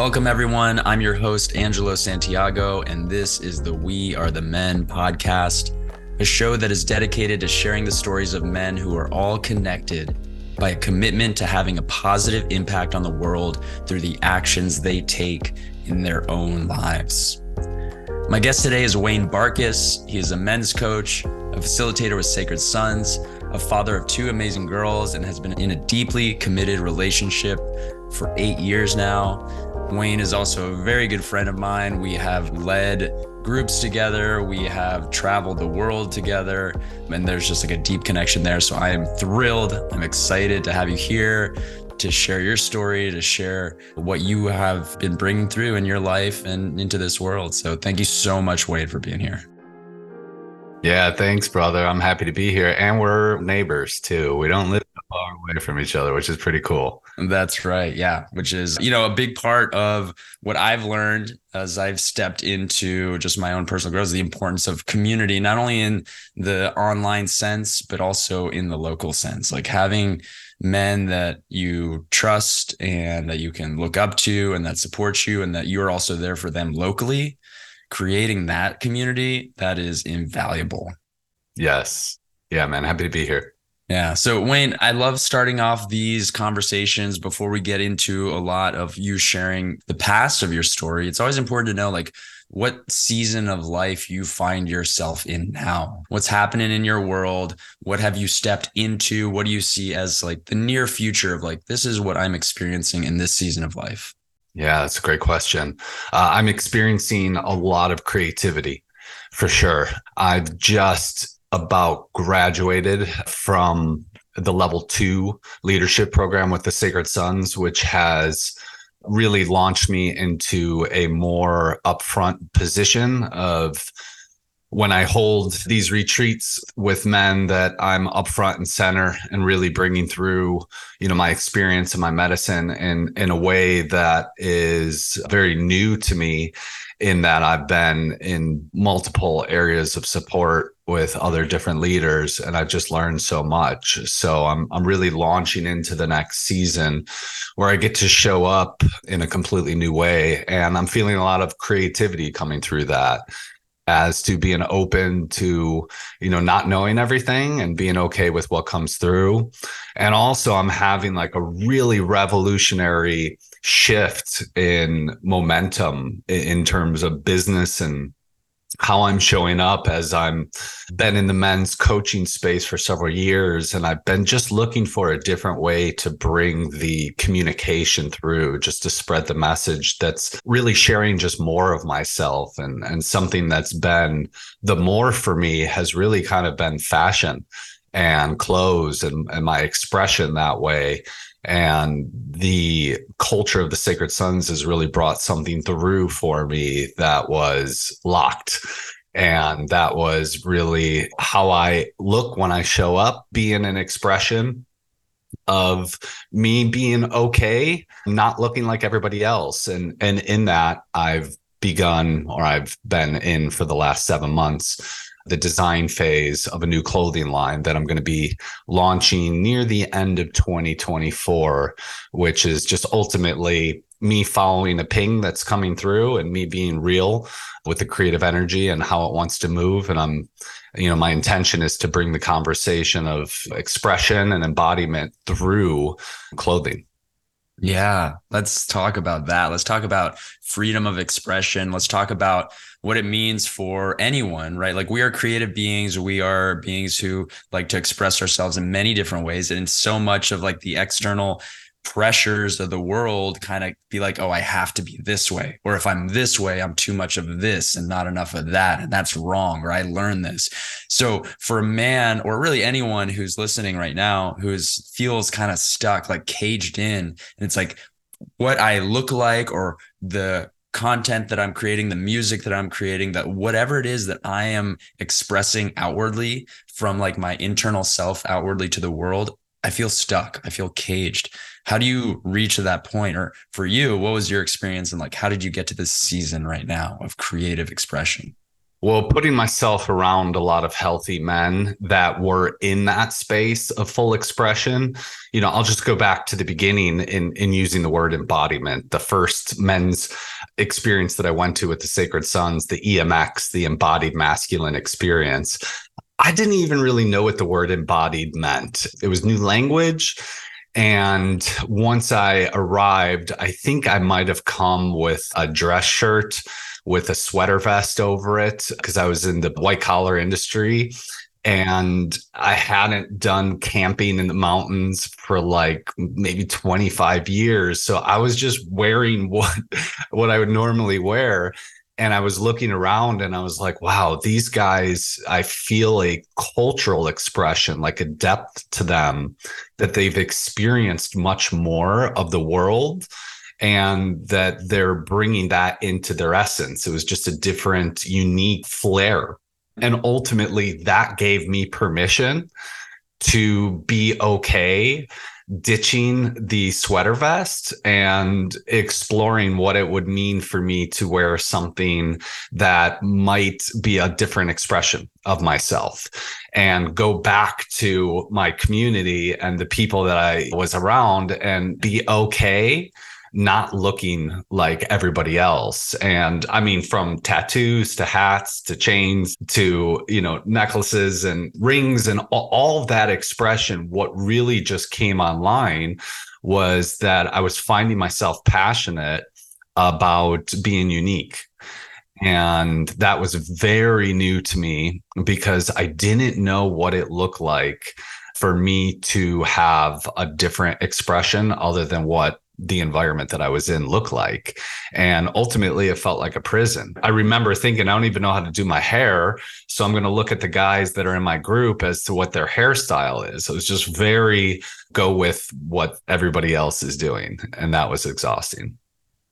Welcome, everyone. I'm your host, Angelo Santiago, and this is the We Are the Men podcast, a show that is dedicated to sharing the stories of men who are all connected by a commitment to having a positive impact on the world through the actions they take in their own lives. My guest today is Wayne Barkus. He is a men's coach, a facilitator with Sacred Sons, a father of two amazing girls, and has been in a deeply committed relationship for eight years now. Wayne is also a very good friend of mine. We have led groups together, we have traveled the world together, and there's just like a deep connection there. So I am thrilled. I'm excited to have you here to share your story, to share what you have been bringing through in your life and into this world. So thank you so much, Wayne, for being here. Yeah, thanks, brother. I'm happy to be here. And we're neighbors too. We don't live away from each other, which is pretty cool. That's right. Yeah. Which is, you know, a big part of what I've learned as I've stepped into just my own personal growth, the importance of community, not only in the online sense, but also in the local sense. Like having men that you trust and that you can look up to and that support you and that you're also there for them locally creating that community that is invaluable yes yeah man happy to be here yeah so wayne i love starting off these conversations before we get into a lot of you sharing the past of your story it's always important to know like what season of life you find yourself in now. What's happening in your world? What have you stepped into? What do you see as like the near future of like, this is what I'm experiencing in this season of life? Yeah, that's a great question. Uh, I'm experiencing a lot of creativity for sure. I've just about graduated from the level two leadership program with the Sacred Sons, which has really launched me into a more upfront position of when I hold these retreats with men that I'm upfront and center and really bringing through, you know, my experience and my medicine in in a way that is very new to me in that I've been in multiple areas of support with other different leaders and I've just learned so much. So I'm I'm really launching into the next season where I get to show up in a completely new way and I'm feeling a lot of creativity coming through that as to being open to you know not knowing everything and being okay with what comes through. And also i'm having like a really revolutionary shift in momentum in terms of business and how I'm showing up as I'm been in the men's coaching space for several years and I've been just looking for a different way to bring the communication through just to spread the message that's really sharing just more of myself and and something that's been the more for me has really kind of been fashion and clothes and, and my expression that way and the culture of the sacred sons has really brought something through for me that was locked. And that was really how i look when i show up being an expression of me being okay not looking like everybody else. And and in that i've begun or i've been in for the last 7 months the design phase of a new clothing line that I'm going to be launching near the end of 2024, which is just ultimately me following a ping that's coming through and me being real with the creative energy and how it wants to move. And I'm, you know, my intention is to bring the conversation of expression and embodiment through clothing. Yeah, let's talk about that. Let's talk about freedom of expression. Let's talk about what it means for anyone, right? Like we are creative beings. We are beings who like to express ourselves in many different ways. And so much of like the external pressures of the world kind of be like, oh, I have to be this way. Or if I'm this way, I'm too much of this and not enough of that. And that's wrong. Or I learned this. So for a man or really anyone who's listening right now who's feels kind of stuck, like caged in, and it's like what I look like or the content that I'm creating, the music that I'm creating, that whatever it is that I am expressing outwardly from like my internal self outwardly to the world, I feel stuck. I feel caged. How do you reach that point? Or for you, what was your experience and like how did you get to this season right now of creative expression? Well, putting myself around a lot of healthy men that were in that space of full expression, you know, I'll just go back to the beginning in in using the word embodiment. The first men's experience that I went to with the Sacred Sons, the EMX, the embodied masculine experience. I didn't even really know what the word embodied meant. It was new language. And once I arrived, I think I might have come with a dress shirt with a sweater vest over it because I was in the white collar industry. And I hadn't done camping in the mountains for like maybe 25 years. So I was just wearing what what I would normally wear. And I was looking around and I was like, wow, these guys, I feel a cultural expression, like a depth to them that they've experienced much more of the world and that they're bringing that into their essence. It was just a different, unique flair. Mm-hmm. And ultimately, that gave me permission to be okay ditching the sweater vest and exploring what it would mean for me to wear something that might be a different expression of myself and go back to my community and the people that I was around and be okay not looking like everybody else. And I mean, from tattoos to hats to chains to, you know, necklaces and rings and all, that expression, what really just came online was that I was finding myself passionate about being unique. And that was very new to me because I didn't know what it looked like for me to have a different expression other than what the environment that I was in looked like. And ultimately, it felt like a prison. I remember thinking, I don't even know how to do my hair. So I'm going to look at the guys that are in my group as to what their hairstyle is. So it was just very go with what everybody else is doing. And that was exhausting.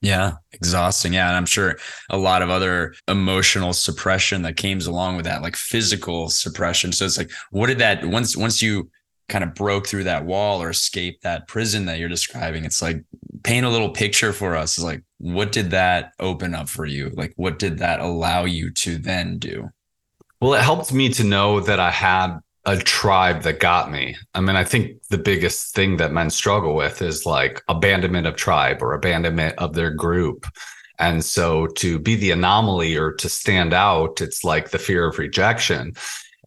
Yeah, exhausting. Yeah. And I'm sure a lot of other emotional suppression that came along with that, like physical suppression. So it's like, what did that once once you kind of broke through that wall or escaped that prison that you're describing it's like paint a little picture for us. Is like what did that open up for you? Like what did that allow you to then do? Well it helped me to know that i had a tribe that got me. I mean i think the biggest thing that men struggle with is like abandonment of tribe or abandonment of their group. And so to be the anomaly or to stand out it's like the fear of rejection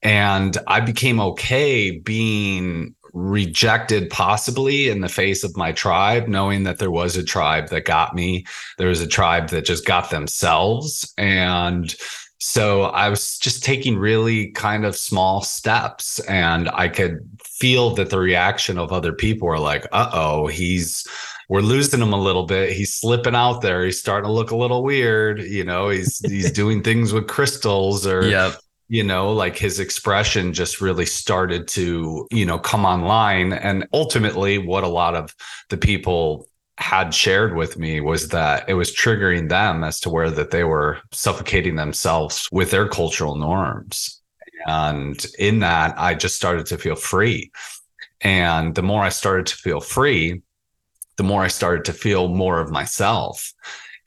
and I became okay being rejected possibly in the face of my tribe, knowing that there was a tribe that got me. There was a tribe that just got themselves. And so I was just taking really kind of small steps and I could feel that the reaction of other people were like, uh oh, he's we're losing him a little bit. He's slipping out there. He's starting to look a little weird. You know, he's he's doing things with crystals or yep you know like his expression just really started to you know come online. And ultimately what a lot of the people had shared with me was that it was triggering them as to where that they were suffocating themselves with their cultural norms. And in that i just started to feel free. And the more i started to feel free the more i started to feel more of myself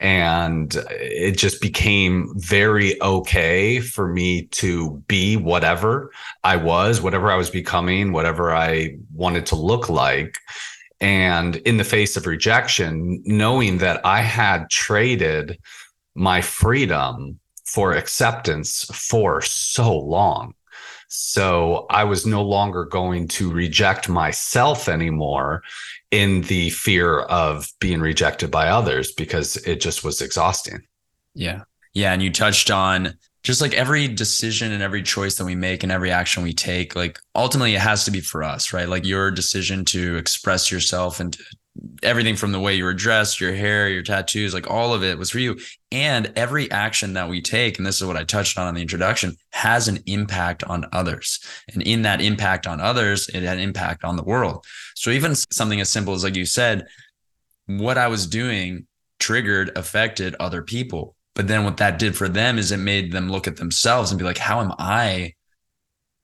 and it just became very okay for me to be whatever I was, whatever I was becoming, whatever I wanted to look like. And in the face of rejection, knowing that I had traded my freedom for acceptance for so long. So I was no longer going to reject myself anymore in the fear of being rejected by others because it just was exhausting. Yeah. Yeah. And you touched on just like every decision and every choice that we make and every action we take, like ultimately it has to be for us, right? Like your decision to express yourself and everything from the way you were dressed, your hair, your tattoos, like all of it was for you. And every action that we take, and this is what I touched on in the introduction, has an impact on others. And in that impact on others, it had an impact on the world. So even something as simple as, like you said, what I was doing triggered, affected other people. But then what that did for them is it made them look at themselves and be like, how am I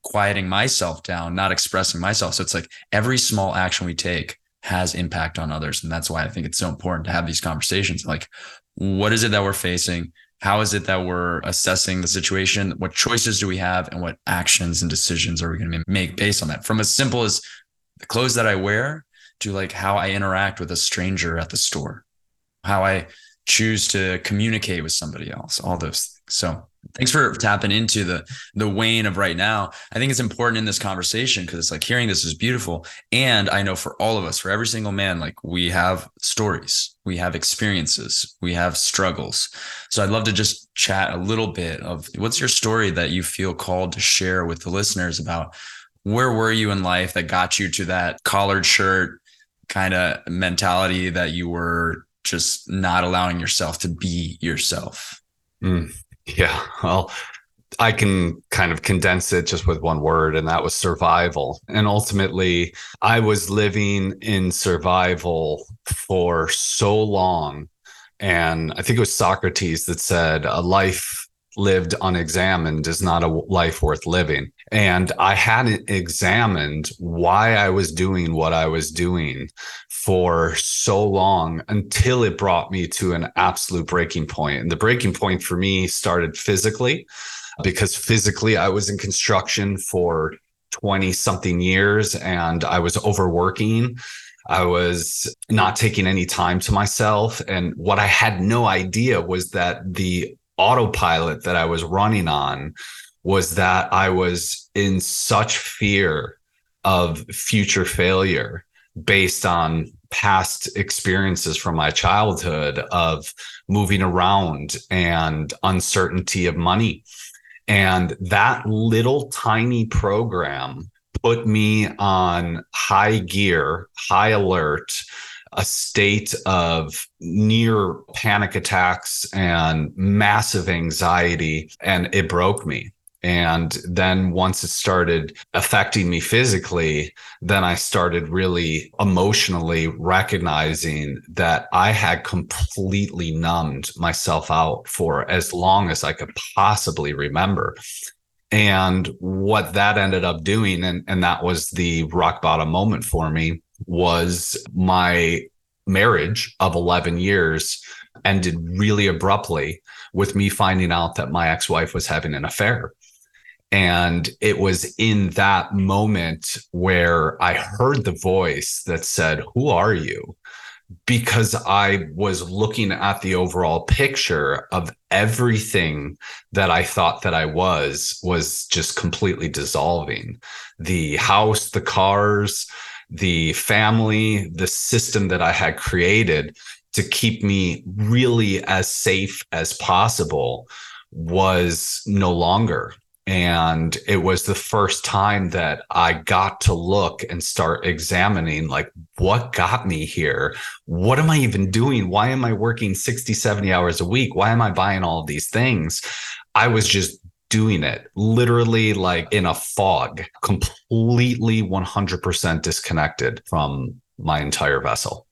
quieting myself down, not expressing myself? So it's like every small action we take has impact on others. And that's why I think it's so important to have these conversations. Like, what is it that we're facing? How is it that we're assessing the situation? What choices do we have? And what actions and decisions are we going to make based on that? From as simple as the clothes that I wear to like how I interact with a stranger at the store, how I choose to communicate with somebody else, all those things. So thanks for tapping into the the Wayne of right now. I think it's important in this conversation because it's like hearing this is beautiful. And I know for all of us, for every single man, like we have stories, we have experiences, we have struggles. So I'd love to just chat a little bit of what's your story that you feel called to share with the listeners about where were you in life that got you to that collared shirt kind of mentality that you were just not allowing yourself to be yourself? Mm, yeah. Well, I can kind of condense it just with one word, and that was survival. And ultimately, I was living in survival for so long. And I think it was Socrates that said, a life lived unexamined is not a life worth living. And I hadn't examined why I was doing what I was doing for so long until it brought me to an absolute breaking point. And the breaking point for me started physically because physically I was in construction for 20 something years and I was overworking. I was not taking any time to myself. And what I had no idea was that the autopilot that I was running on was that I was in such fear of future failure based on past experiences from my childhood of moving around and uncertainty of money. And that little tiny program put me on high gear, high alert, a state of near panic attacks and massive anxiety. And it broke me. And then once it started affecting me physically, then I started really emotionally recognizing that I had completely numbed myself out for as long as I could possibly remember. And what that ended up doing, and, and that was the rock bottom moment for me, was my marriage of 11 years ended really abruptly with me finding out that my ex wife was having an affair. And it was in that moment where I heard the voice that said, Who are you? Because I was looking at the overall picture of everything that I thought that I was, was just completely dissolving. The house, the cars, the family, the system that I had created to keep me really as safe as possible was no longer. And it was the first time that I got to look and start examining like, what got me here? What am I even doing? Why am I working 60, 70 hours a week? Why am I buying all of these things? I was just doing it literally like in a fog, completely 100% disconnected from my entire vessel.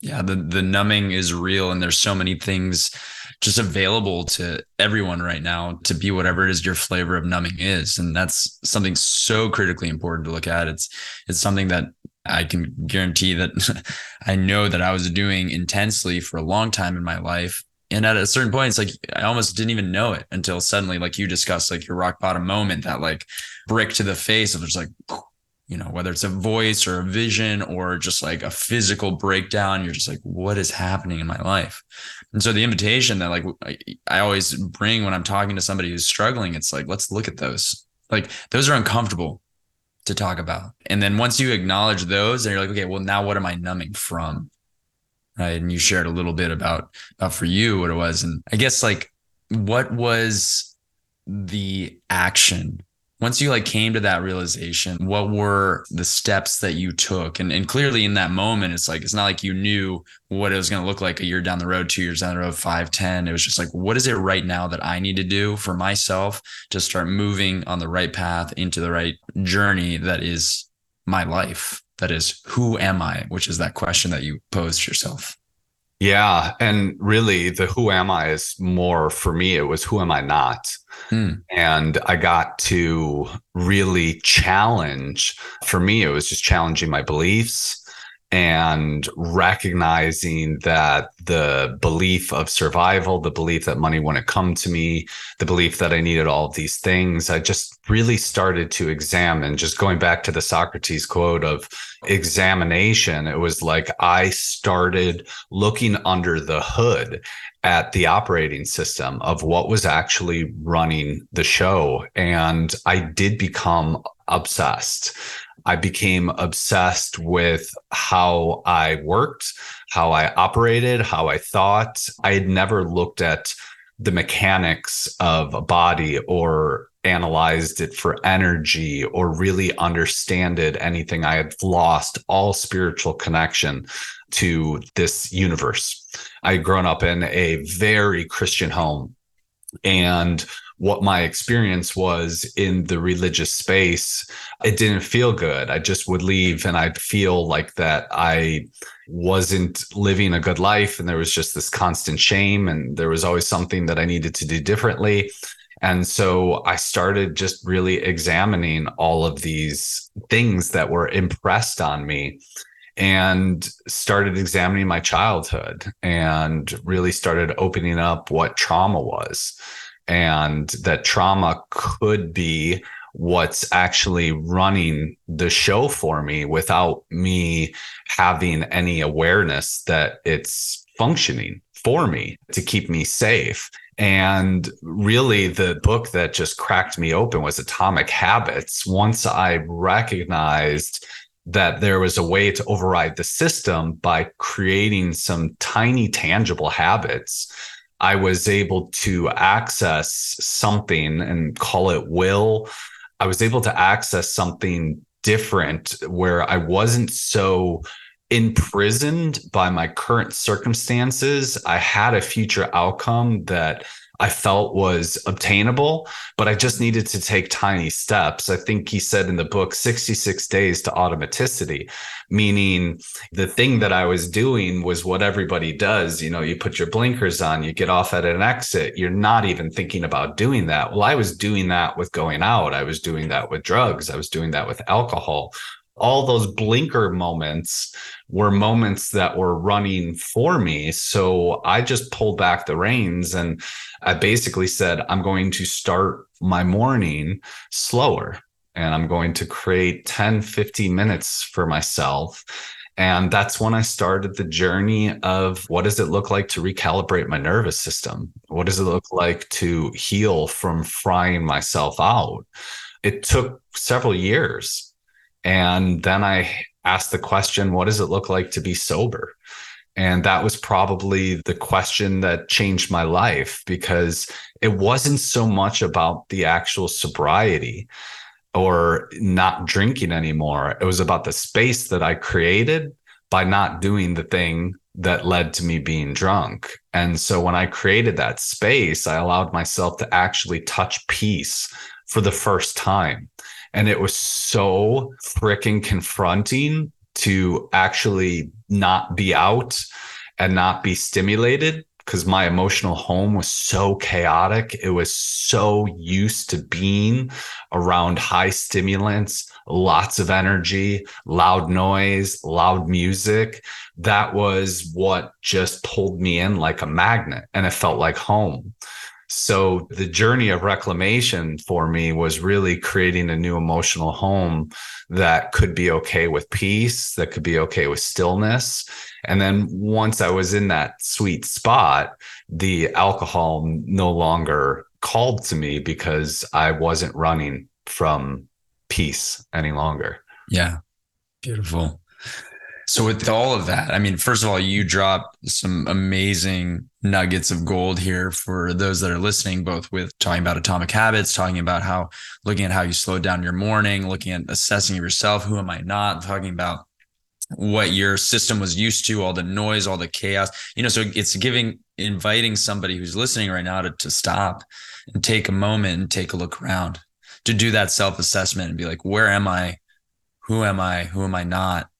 Yeah, the the numbing is real and there's so many things just available to everyone right now to be whatever it is your flavor of numbing is. And that's something so critically important to look at. It's it's something that I can guarantee that I know that I was doing intensely for a long time in my life. And at a certain point it's like i almost didn't even know it until suddenly like you discussed like your rock bottom moment that like brick to the face of just like you know whether it's a voice or a vision or just like a physical breakdown you're just like what is happening in my life and so the invitation that like I, always bring when i'm talking to somebody who's struggling it's like let's look at those like those are uncomfortable to talk about and then once you acknowledge those and you're like okay well now what am i numbing from right? And you shared a little bit about, about for you what it was. And I guess like what was the action once you like came to that realization what were the steps that you took? And, and clearly in that moment it's like it's not like you knew what it was going to look like a year down the road two years down the road five ten. It was just like what is it right now that i need to do for myself to start moving on the right path into the right journey that is my life that is who am i which is that question that you posed yourself yeah and really the who am i is more for me it was who am i not hmm. and i got to really challenge for me it was just challenging my beliefs and recognizing that the belief of survival, the belief that money wouldn't come to me, the belief that I needed all of these things, I just really started to examine. Just going back to the Socrates quote of examination, it was like I started looking under the hood at the operating system of what was actually running the show. And I did become obsessed. I became obsessed with how I worked, how I operated, how I thought. I had never looked at the mechanics of a body or analyzed it for energy or really understood anything. I had lost all spiritual connection to this universe. I had grown up in a very Christian home and what my experience was in the religious space, it didn't feel good. I just would leave and I'd feel like that I wasn't living a good life. And there was just this constant shame. And there was always something that I needed to do differently. And so I started just really examining all of these things that were impressed on me and started examining my childhood and really started opening up what trauma was and that trauma could be what's actually running the show for me without me having any awareness that it's functioning for me to keep me safe. And really, the book that just cracked me open was Atomic Habits. Once I recognized that there was a way to override the system by creating some tiny, tangible habits I was able to access something and call it will. I was able to access something different where I wasn't so imprisoned by my current circumstances. I had a future outcome that I felt was obtainable, but I just needed to take tiny steps. I think he said in the book 66 days to automaticity, meaning the thing that I was doing was what everybody does. You know, you put your blinkers on, you get off at an exit, you're not even thinking about doing that. Well, I was doing that with going out, I was doing that with drugs, I was doing that with alcohol all those blinker moments were moments that were running for me. So I just pulled back the reins and I basically said, I'm going to start my morning slower and I'm going to create 10, 15 minutes for myself. And that's when I started the journey of what does it look like to recalibrate my nervous system? What does it look like to heal from frying myself out? It took several years and then I asked the question, what does it look like to be sober? And that was probably the question that changed my life because it wasn't so much about the actual sobriety or not drinking anymore. It was about the space that I created by not doing the thing that led to me being drunk. And so when I created that space, I allowed myself to actually touch peace for the first time. And it was so freaking confronting to actually not be out and not be stimulated because my emotional home was so chaotic. It was so used to being around high stimulants, lots of energy, loud noise, loud music. That was what just pulled me in like a magnet and it felt like home. So the journey of reclamation for me was really creating a new emotional home that could be okay with peace, that could be okay with stillness. And then once I was in that sweet spot, the alcohol no longer called to me because I wasn't running from peace any longer. Yeah. Beautiful. So with all of that, I mean, first of all, you dropped some amazing nuggets of gold here for those that are listening, both with talking about atomic habits, talking about how looking at how you slow down your morning, looking at assessing yourself, who am I not, talking about what your system was used to, all the noise, all the chaos. You know, so it's giving inviting somebody who's listening right now to, to stop and take a moment and take a look around, to do that self-assessment and be like, where am I? Who am I? Who am I not?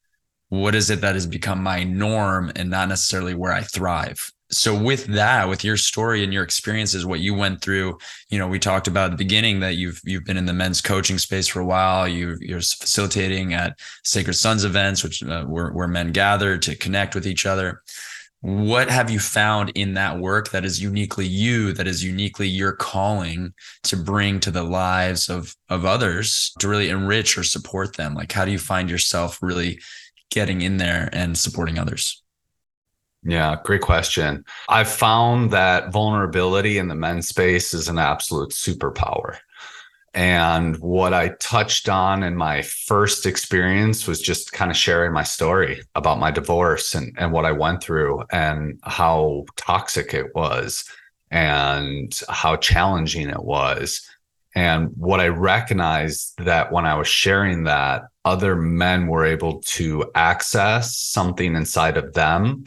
What is it that has become my norm and not necessarily where I thrive? so with that with your story and your experiences what you went through you know we talked about at the beginning that you've you've been in the men's coaching space for a while. You you're facilitating at sacred sons events which uh, where, where men gather to connect with each other. What have you found in that work that is uniquely you that is uniquely your calling to bring to the lives of of others to really enrich or support them? Like how do you find yourself really getting in there and supporting others yeah, great question. I've found that vulnerability in the men's space is an absolute superpower. And what I touched on in my first experience was just kind of sharing my story about my divorce and, and what I went through and how toxic it was and how challenging it was. And what I recognized that when I was sharing that, other men were able to access something inside of them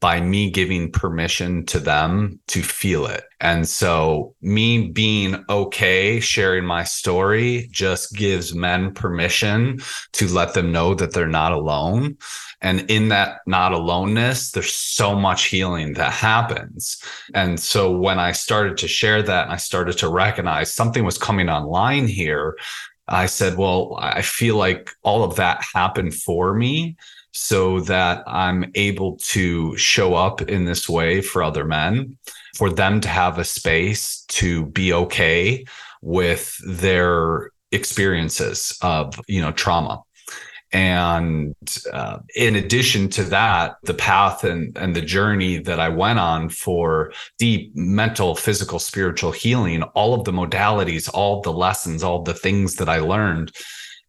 by me giving permission to them to feel it. And so, me being okay sharing my story just gives men permission to let them know that they're not alone. And in that not aloneness, there's so much healing that happens. And so, when I started to share that and I started to recognize something was coming online here, I said, Well, I feel like all of that happened for me so that I'm able to show up in this way for other men, for them to have a space to be okay with their experiences of, you know, trauma. And uh, in addition to that, the path and, and the journey that I went on for deep mental, physical, spiritual healing, all of the modalities, all the lessons, all the things that I learned,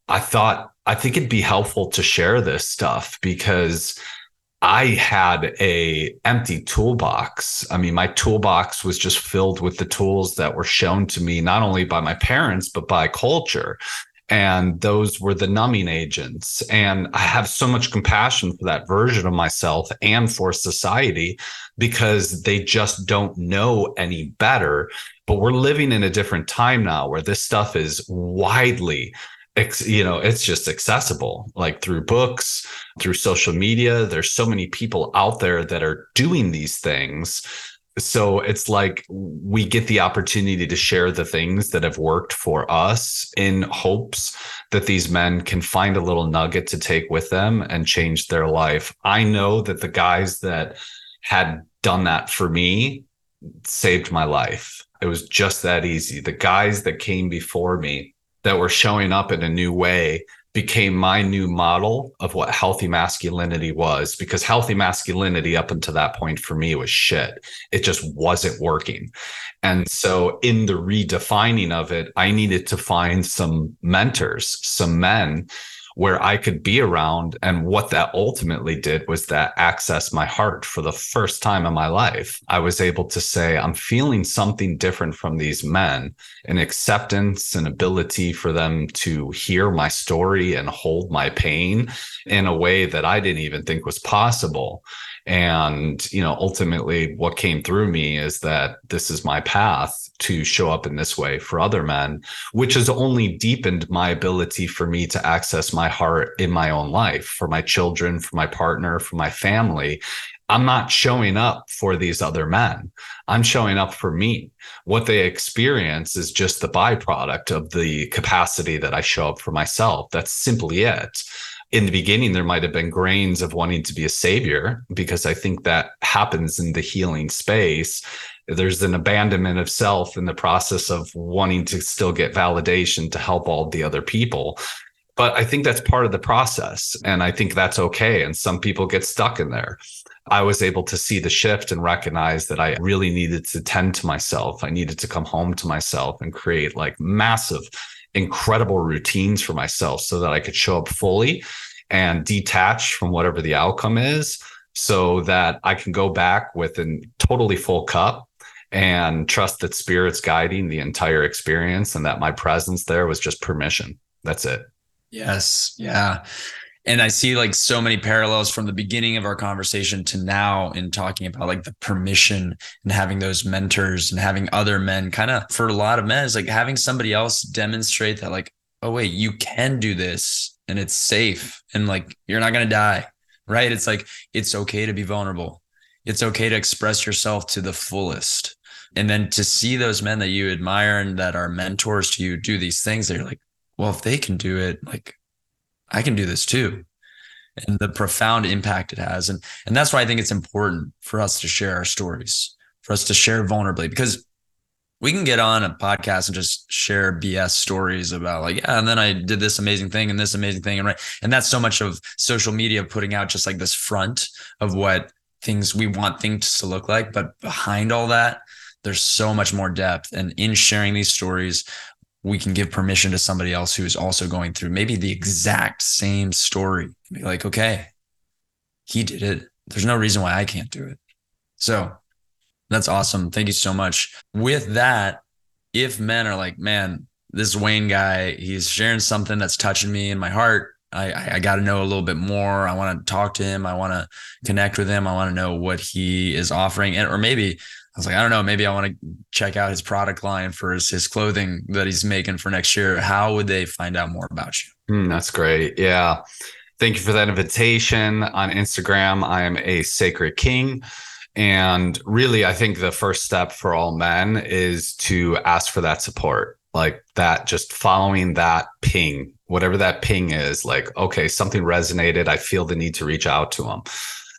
I thought I think it'd be helpful to share this stuff because I had a empty toolbox. I mean, my toolbox was just filled with the tools that were shown to me not only by my parents but by culture. And those were the numbing agents. And I have so much compassion for that version of myself and for society because they just don't know any better. But we're living in a different time now where this stuff is widely you know it's just accessible like through books through social media there's so many people out there that are doing these things so it's like we get the opportunity to share the things that have worked for us in hopes that these men can find a little nugget to take with them and change their life. I know that the guys that had done that for me saved my life. It was just that easy. The guys that came before me that were showing up in a new way became my new model of what healthy masculinity was because healthy masculinity up until that point for me was shit. It just wasn't working. And so in the redefining of it, I needed to find some mentors, some men where I could be around. And what that ultimately did was that access my heart for the first time in my life. I was able to say, I'm feeling something different from these men, an acceptance, an ability for them to hear my story and hold my pain in a way that I didn't even think was possible. And, you know, ultimately what came through me is that this is my path to show up in this way for other men, which has only deepened my ability for me to access my heart in my own life, for my children, for my partner, for my family. I'm not showing up for these other men. I'm showing up for me. What they experience is just the byproduct of the capacity that I show up for myself. That's simply it in the beginning there might have been grains of wanting to be a savior because i think that happens in the healing space. There's an abandonment of self in the process of wanting to still get validation to help all the other people. But i think that's part of the process and i think that's okay and some people get stuck in there. I was able to see the shift and recognize that I really needed to tend to myself. I needed to come home to myself and create like massive incredible routines for myself so that I could show up fully and detach from whatever the outcome is so that I can go back with a totally full cup and trust that spirit's guiding the entire experience and that my presence there was just permission. That's it. Yes. Yeah and I see like so many parallels from the beginning of our conversation to now in talking about like the permission and having those mentors and having other men kind of for a lot of men is like having somebody else demonstrate that like oh wait you can do this and it's safe and like you're not going to die right it's like it's okay to be vulnerable It's okay to express yourself to the fullest. And then to see those men that you admire and that are mentors to you do these things, they're like, well, if they can do it, like I can do this too. And the profound impact it has. And and that's why I think it's important for us to share our stories, for us to share vulnerably, because we can get on a podcast and just share BS stories about like, yeah, and then I did this amazing thing and this amazing thing. And right. And that's so much of social media putting out just like this front of what things we want things to look like. But behind all that, there's so much more depth. And in sharing these stories, we can give permission to somebody else who is also going through maybe the exact same story. Be like, okay, he did it. There's no reason why I can't do it. So that's awesome. Thank you so much. With that, if men are like, man, this Wayne guy, he's sharing something that's touching me in my heart. I, I got to know a little bit more. I want to talk to him. I want to connect with him. I want to know what he is offering. And, or maybe I was like, I don't know, maybe I want to check out his product line for his, his clothing that he's making for next year. How would they find out more about you? Mm, that's great. Yeah. Thank you for that invitation on Instagram. I am a sacred king. And really, I think the first step for all men is to ask for that support, like that, just following that ping, whatever that ping is, like, okay, something resonated. I feel the need to reach out to them.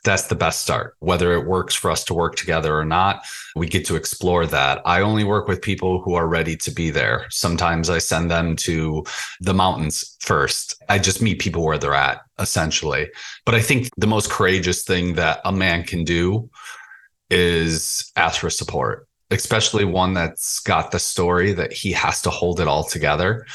That's the best start. Whether it works for us to work together or not, we get to explore that. I only work with people who are ready to be there. Sometimes I send them to the mountains first. I just meet people where they're at, essentially. But I think the most courageous thing that a man can do is ask for support, especially one that's got the story that he has to hold it all together.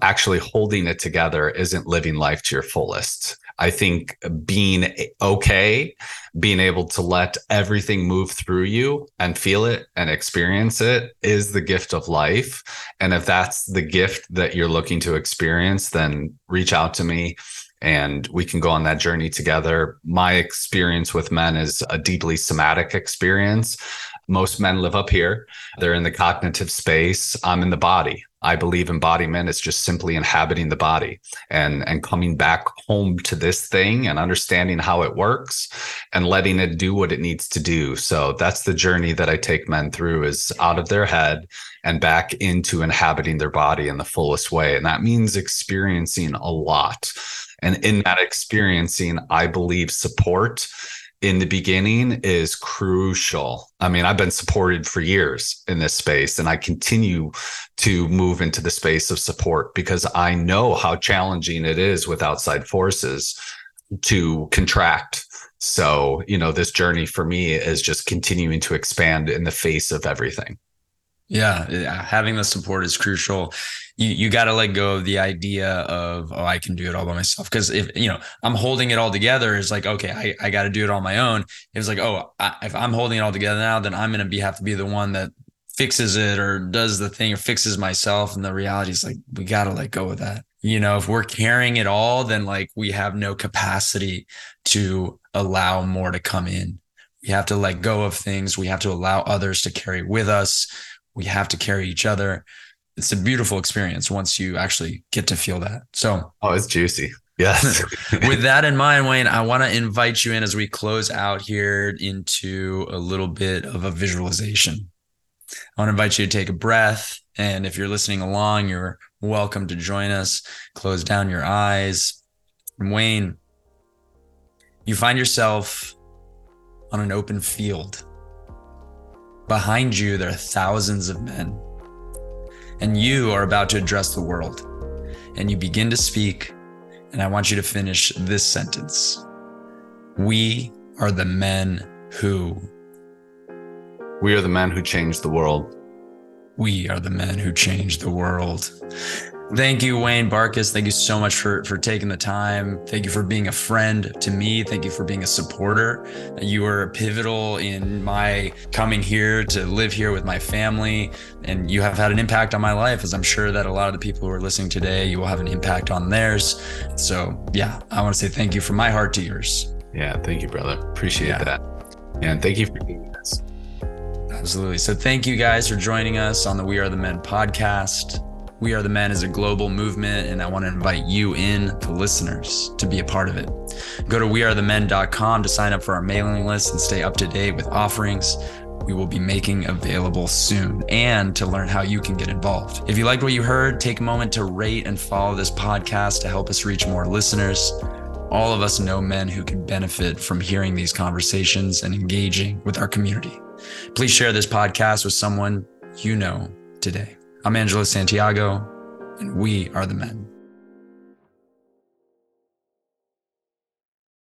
Actually, holding it together isn't living life to your fullest. I think being okay, being able to let everything move through you and feel it and experience it is the gift of life. And if that's the gift that you're looking to experience, then reach out to me and we can go on that journey together. My experience with men is a deeply somatic experience. Most men live up here. They're in the cognitive space. I'm in the body. I believe embodiment is just simply inhabiting the body and and coming back home to this thing and understanding how it works and letting it do what it needs to do. So that's the journey that I take men through is out of their head and back into inhabiting their body in the fullest way. And that means experiencing a lot and in that experiencing, I believe support in the beginning is crucial. I mean, I've been supported for years in this space, and I continue to move into the space of support because I know how challenging it is with outside forces to contract. So, you know, this journey for me is just continuing to expand in the face of everything. Yeah, having the support is crucial. You you got to let go of the idea of oh I can do it all by myself because if you know I'm holding it all together is like okay I, I got to do it on my own. It's like oh I, if I'm holding it all together now then I'm gonna be have to be the one that fixes it or does the thing or fixes myself and the reality is like we got to let go of that. You know if we're carrying it all then like we have no capacity to allow more to come in. We have to let go of things. We have to allow others to carry with us we have to carry each other. It's a beautiful experience once you actually get to feel that. So, oh, it's juicy. Yes. with that in mind, Wayne, I want to invite you in as we close out here into a little bit of a visualization. I want to invite you to take a breath. And if you're listening along, you're welcome to join us. Close down your eyes. And Wayne, you find yourself on an open field Behind you, there are thousands of men. And you are about to address the world. And you begin to speak. And I want you to finish this sentence We are the men who. We are the men who changed the world. We are the men who changed the world. Thank you, Wayne Barkus. Thank you so much for, for taking the time. Thank you for being a friend to me. Thank you for being a supporter. You were pivotal in my coming here to live here with my family. And you have had an impact on my life, as I'm sure that a lot of the people who are listening today, you will have an impact on theirs. So, yeah, I want to say thank you from my heart to yours. Yeah, thank you, brother. Appreciate yeah. that. And thank you for doing this. Absolutely. So, thank you guys for joining us on the We Are the Men podcast. We Are the Men is a global movement, and I want to invite you in, the listeners, to be a part of it. Go to wearethemen.com to sign up for our mailing list and stay up to date with offerings we will be making available soon and to learn how you can get involved. If you liked what you heard, take a moment to rate and follow this podcast to help us reach more listeners. All of us know men who can benefit from hearing these conversations and engaging with our community. Please share this podcast with someone you know today. I'm Angelo Santiago, and we are the men.